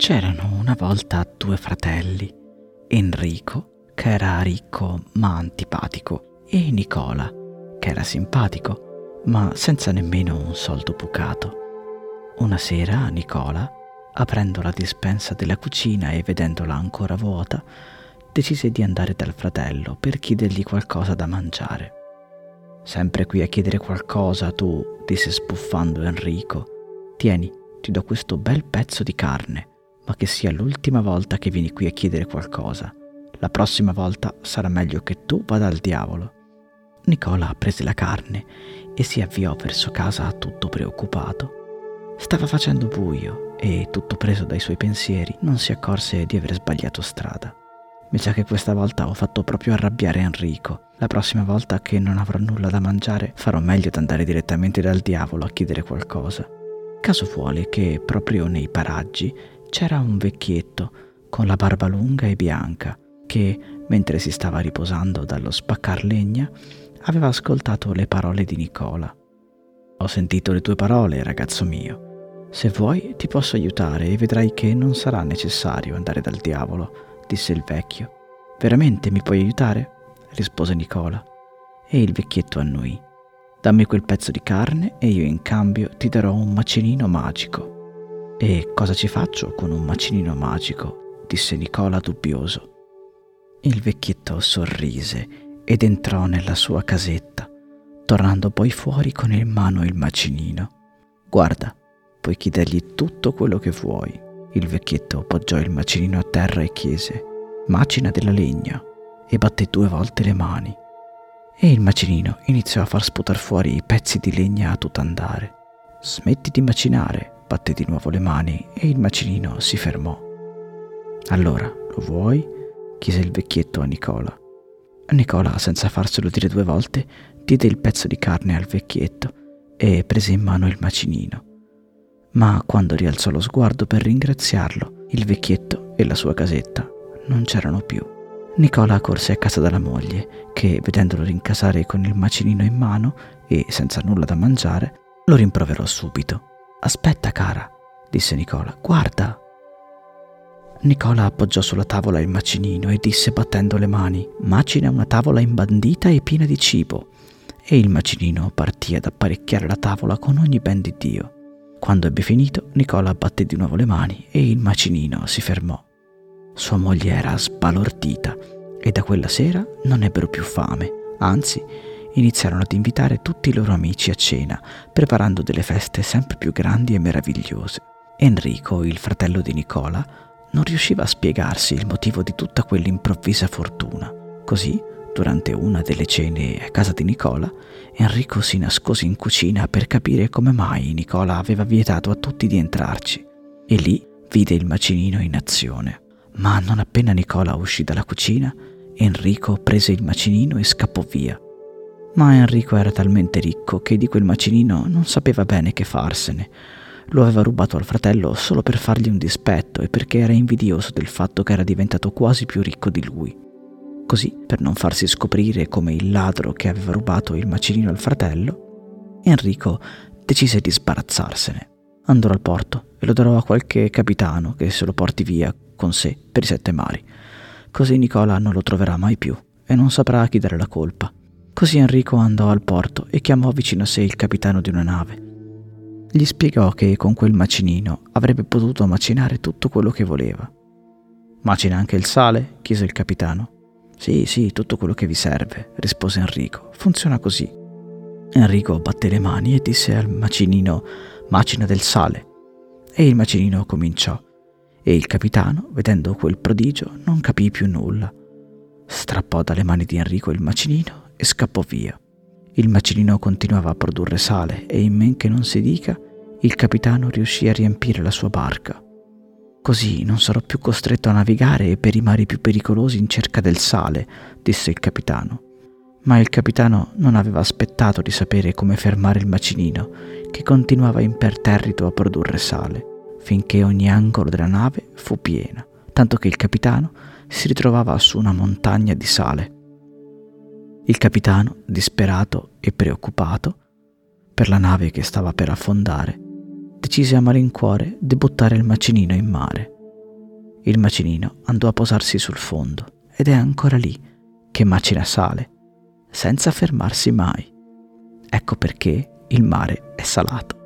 C'erano una volta due fratelli, Enrico, che era ricco ma antipatico, e Nicola, che era simpatico, ma senza nemmeno un soldo bucato. Una sera Nicola, aprendo la dispensa della cucina e vedendola ancora vuota, decise di andare dal fratello per chiedergli qualcosa da mangiare. Sempre qui a chiedere qualcosa tu, disse sbuffando Enrico. Tieni, ti do questo bel pezzo di carne ma che sia l'ultima volta che vieni qui a chiedere qualcosa. La prossima volta sarà meglio che tu vada al diavolo. Nicola prese la carne e si avviò verso casa tutto preoccupato. Stava facendo buio e, tutto preso dai suoi pensieri, non si accorse di aver sbagliato strada. Mi sa che questa volta ho fatto proprio arrabbiare Enrico. La prossima volta che non avrò nulla da mangiare farò meglio ad andare direttamente dal diavolo a chiedere qualcosa. Caso vuole che proprio nei paraggi c'era un vecchietto con la barba lunga e bianca che, mentre si stava riposando dallo spaccar legna, aveva ascoltato le parole di Nicola. Ho sentito le tue parole, ragazzo mio. Se vuoi ti posso aiutare e vedrai che non sarà necessario andare dal diavolo, disse il vecchio. Veramente mi puoi aiutare? rispose Nicola. E il vecchietto annuì. Dammi quel pezzo di carne e io in cambio ti darò un macinino magico. E cosa ci faccio con un macinino magico? disse Nicola dubbioso. Il vecchietto sorrise ed entrò nella sua casetta, tornando poi fuori con in mano il macinino. Guarda, puoi chiedergli tutto quello che vuoi. Il vecchietto poggiò il macinino a terra e chiese: Macina della legna, e batté due volte le mani. E il macinino iniziò a far sputar fuori i pezzi di legna a tutt'andare. Smetti di macinare, batté di nuovo le mani e il macinino si fermò. Allora, lo vuoi? chiese il vecchietto a Nicola. Nicola, senza farselo dire due volte, diede il pezzo di carne al vecchietto e prese in mano il macinino. Ma quando rialzò lo sguardo per ringraziarlo, il vecchietto e la sua casetta non c'erano più. Nicola corse a casa dalla moglie, che, vedendolo rincasare con il macinino in mano e senza nulla da mangiare, lo rimproverò subito. Aspetta, cara, disse Nicola, guarda. Nicola appoggiò sulla tavola il macinino e disse battendo le mani, macina una tavola imbandita e piena di cibo. E il macinino partì ad apparecchiare la tavola con ogni ben di Dio. Quando ebbe finito, Nicola batté di nuovo le mani e il macinino si fermò. Sua moglie era sbalordita e da quella sera non ebbero più fame, anzi iniziarono ad invitare tutti i loro amici a cena, preparando delle feste sempre più grandi e meravigliose. Enrico, il fratello di Nicola, non riusciva a spiegarsi il motivo di tutta quell'improvvisa fortuna. Così, durante una delle cene a casa di Nicola, Enrico si nascose in cucina per capire come mai Nicola aveva vietato a tutti di entrarci. E lì vide il macinino in azione. Ma non appena Nicola uscì dalla cucina, Enrico prese il macinino e scappò via. Ma Enrico era talmente ricco che di quel macinino non sapeva bene che farsene. Lo aveva rubato al fratello solo per fargli un dispetto e perché era invidioso del fatto che era diventato quasi più ricco di lui. Così, per non farsi scoprire come il ladro che aveva rubato il macinino al fratello, Enrico decise di sbarazzarsene. Andò al porto e lo darò a qualche capitano che se lo porti via con sé per i sette mari. Così Nicola non lo troverà mai più e non saprà a chi dare la colpa. Così Enrico andò al porto e chiamò vicino a sé il capitano di una nave. Gli spiegò che con quel macinino avrebbe potuto macinare tutto quello che voleva. Macina anche il sale? chiese il capitano. Sì, sì, tutto quello che vi serve, rispose Enrico. Funziona così. Enrico batté le mani e disse al macinino macina del sale. E il macinino cominciò. E il capitano, vedendo quel prodigio, non capì più nulla. Strappò dalle mani di Enrico il macinino e scappò via. Il macinino continuava a produrre sale e in men che non si dica, il capitano riuscì a riempire la sua barca. Così non sarò più costretto a navigare per i mari più pericolosi in cerca del sale, disse il capitano. Ma il capitano non aveva aspettato di sapere come fermare il macinino, che continuava imperterrito a produrre sale, finché ogni angolo della nave fu piena, tanto che il capitano si ritrovava su una montagna di sale. Il capitano, disperato e preoccupato per la nave che stava per affondare, decise a malincuore di buttare il macinino in mare. Il macinino andò a posarsi sul fondo ed è ancora lì che macina sale, senza fermarsi mai. Ecco perché il mare è salato.